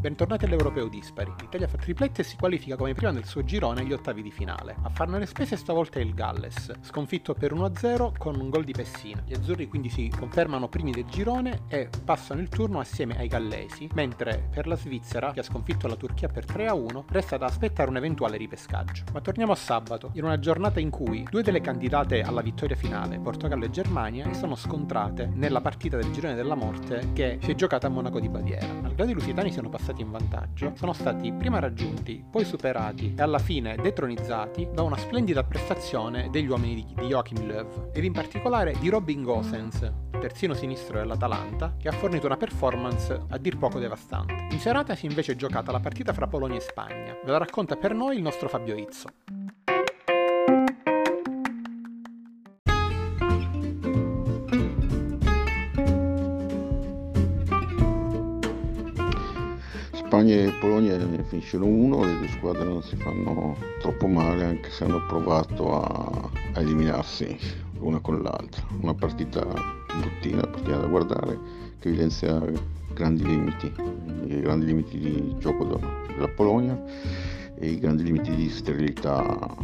Bentornati all'Europeo Dispari. L'Italia fa triplette e si qualifica come prima nel suo girone agli ottavi di finale. A farne le spese stavolta è il Galles, sconfitto per 1-0 con un gol di Pessina. Gli azzurri quindi si confermano primi del girone e passano il turno assieme ai gallesi, mentre per la Svizzera, che ha sconfitto la Turchia per 3-1, resta da aspettare un eventuale ripescaggio. Ma torniamo a sabato, in una giornata in cui due delle candidate alla vittoria finale, Portogallo e Germania, sono scontrate nella partita del girone della morte che si è giocata a Monaco di Baviera. Malgrado i lusitani siano passati passati in vantaggio, sono stati prima raggiunti, poi superati e alla fine detronizzati da una splendida prestazione degli uomini di, Joachim Löw, ed in particolare di Robin Gosens, terzino sinistro dell'Atalanta, che ha fornito una performance a dir poco devastante. In serata si è invece giocata la partita fra Polonia e Spagna. Ve la racconta per noi il nostro Fabio Izzo. Spagna e Polonia finiscono uno, le due squadre non si fanno troppo male anche se hanno provato a, a eliminarsi l'una con l'altra. Una partita bruttina, partita da guardare che evidenzia grandi limiti, i grandi limiti di gioco della Polonia e i grandi limiti di sterilità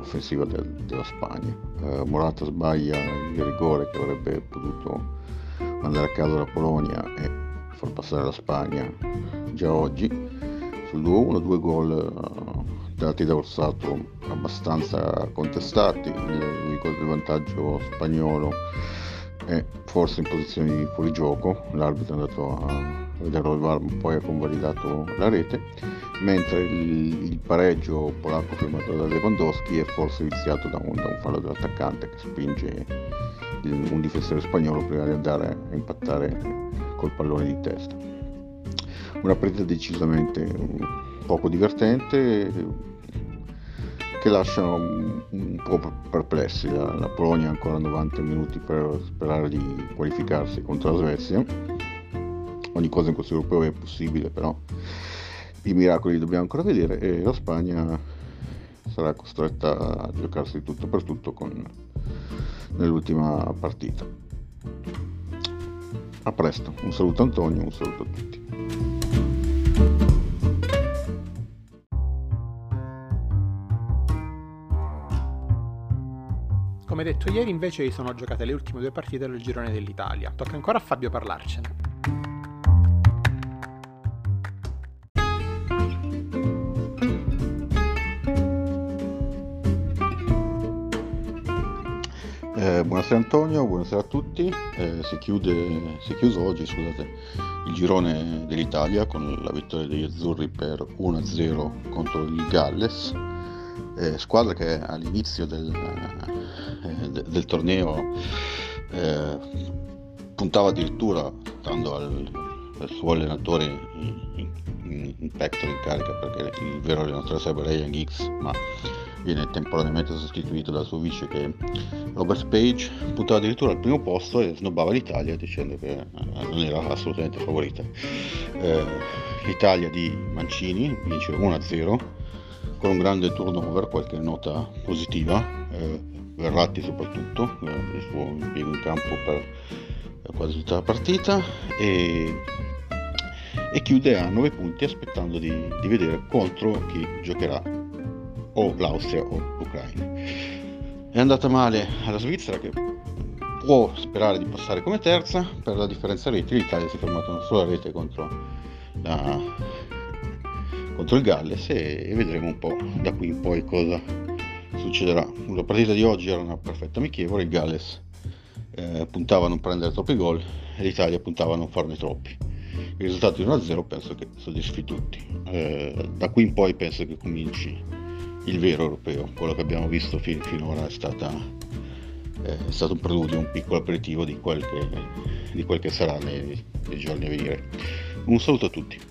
offensiva del, della Spagna. Uh, Morata sbaglia il rigore che avrebbe potuto mandare a casa la Polonia e far passare la Spagna già oggi sul 2-1, due gol dati da Orsato abbastanza contestati, il, il gol del vantaggio spagnolo è forse in posizione di fuorigioco, l'arbitro è andato a vederlo al VAR poi ha convalidato la rete, mentre il, il pareggio polacco firmato da Lewandowski è forse viziato da un, da un fallo dell'attaccante che spinge il, un difensore spagnolo prima di andare a impattare col pallone di testa. Una partita decisamente poco divertente che lascia un, po' perplessi. La, la Polonia ancora 90 minuti per sperare di qualificarsi contro la Svezia. Ogni cosa in questo europeo è possibile, però i miracoli li dobbiamo ancora vedere e la Spagna sarà costretta a giocarsi tutto per tutto con, nell'ultima partita. A presto, un saluto Antonio, un saluto a tutti. Come detto ieri invece sono giocate le ultime due partite del girone dell'Italia. Tocca ancora a Fabio parlarcene. Buonasera Antonio, buonasera a tutti. Eh, si, chiude, si, è oggi scusate, il girone dell'Italia con la vittoria degli azzurri per 1-0 contro il Galles, eh, squadra che all'inizio del, eh, de, del torneo eh, puntava addirittura dando al, al suo allenatore in, in, in Pector in carica perché il vero allenatore sarebbe Ryan Giggs, ma viene temporaneamente sostituito dal suo vice che Robert Page, puntava addirittura al primo posto e snobbava l'Italia dicendo che eh, non era assolutamente favorita. Eh, L'Italia di Mancini vince 1-0 con un grande turnover, qualche nota positiva, eh, Verratti soprattutto, eh, il suo impiego in campo per quasi tutta la partita e, e chiude a 9 punti aspettando di, di vedere contro chi giocherà o l'Austria o l'Ucraina. È andata male alla Svizzera che può sperare di passare come terza, per la differenza reti l'Italia si è fermata una sola rete contro, la, contro il Galles e, e, vedremo un po' da qui in poi cosa succederà. La partita di oggi era una perfetta amichevole, il Galles eh, puntava a non prendere troppi gol e l'Italia puntava a non farne troppi. Il risultato di 1-0 penso che soddisfi tutti. Eh, da qui in poi penso che cominci il vero europeo, quello che abbiamo visto fin, finora è, stata, eh, è, stato un preludio, un piccolo aperitivo di quel che, di quel che sarà nei, nei giorni a venire. Un saluto a tutti.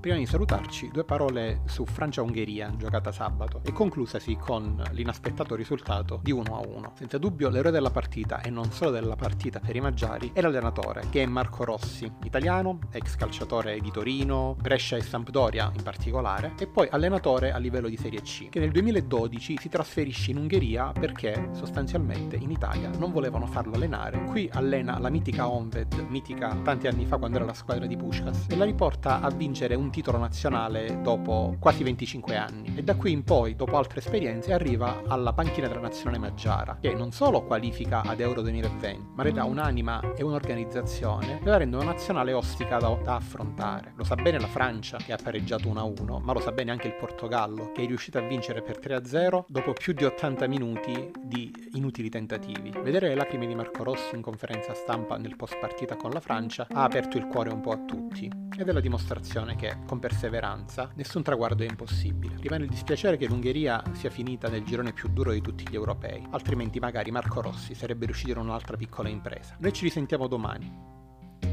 Prima di salutarci, due parole su Francia-Ungheria, giocata sabato, e conclusasi con l'inaspettato risultato di 1-1. Senza dubbio l'eroe della partita, e non solo della partita per i maggiari, è l'allenatore, che è Marco Rossi, italiano, ex calciatore di Torino, Brescia e Sampdoria in particolare, e poi allenatore a livello di Serie C, che nel 2012 si trasferisce in Ungheria perché sostanzialmente in Italia non volevano farlo allenare. Qui allena la mitica Onved, mitica tanti anni fa quando era la squadra di Pushkas, e la riporta a vincere un titolo nazionale dopo quasi 25 anni. E da qui in poi, dopo altre esperienze, arriva alla panchina della nazionale Maggiara, che non solo qualifica ad Euro 2020, ma le dà un'anima e un'organizzazione che la rendono nazionale ostica da, da affrontare. Lo sa bene la Francia, che ha pareggiato 1-1, ma lo sa bene anche il Portogallo, che è riuscito a vincere per 3-0 dopo più di 80 minuti di inutili tentativi. Vedere le lacrime di Marco Rossi in conferenza stampa nel post partita con la Francia ha aperto il cuore un po' a tutti ed è la dimostrazione che, con perseveranza, nessun traguardo è impossibile. Rimane il dispiacere che l'Ungheria sia finita nel girone più duro di tutti gli europei, altrimenti magari Marco Rossi sarebbe riuscito in un'altra piccola impresa. Noi ci risentiamo domani.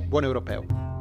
Buon europeo!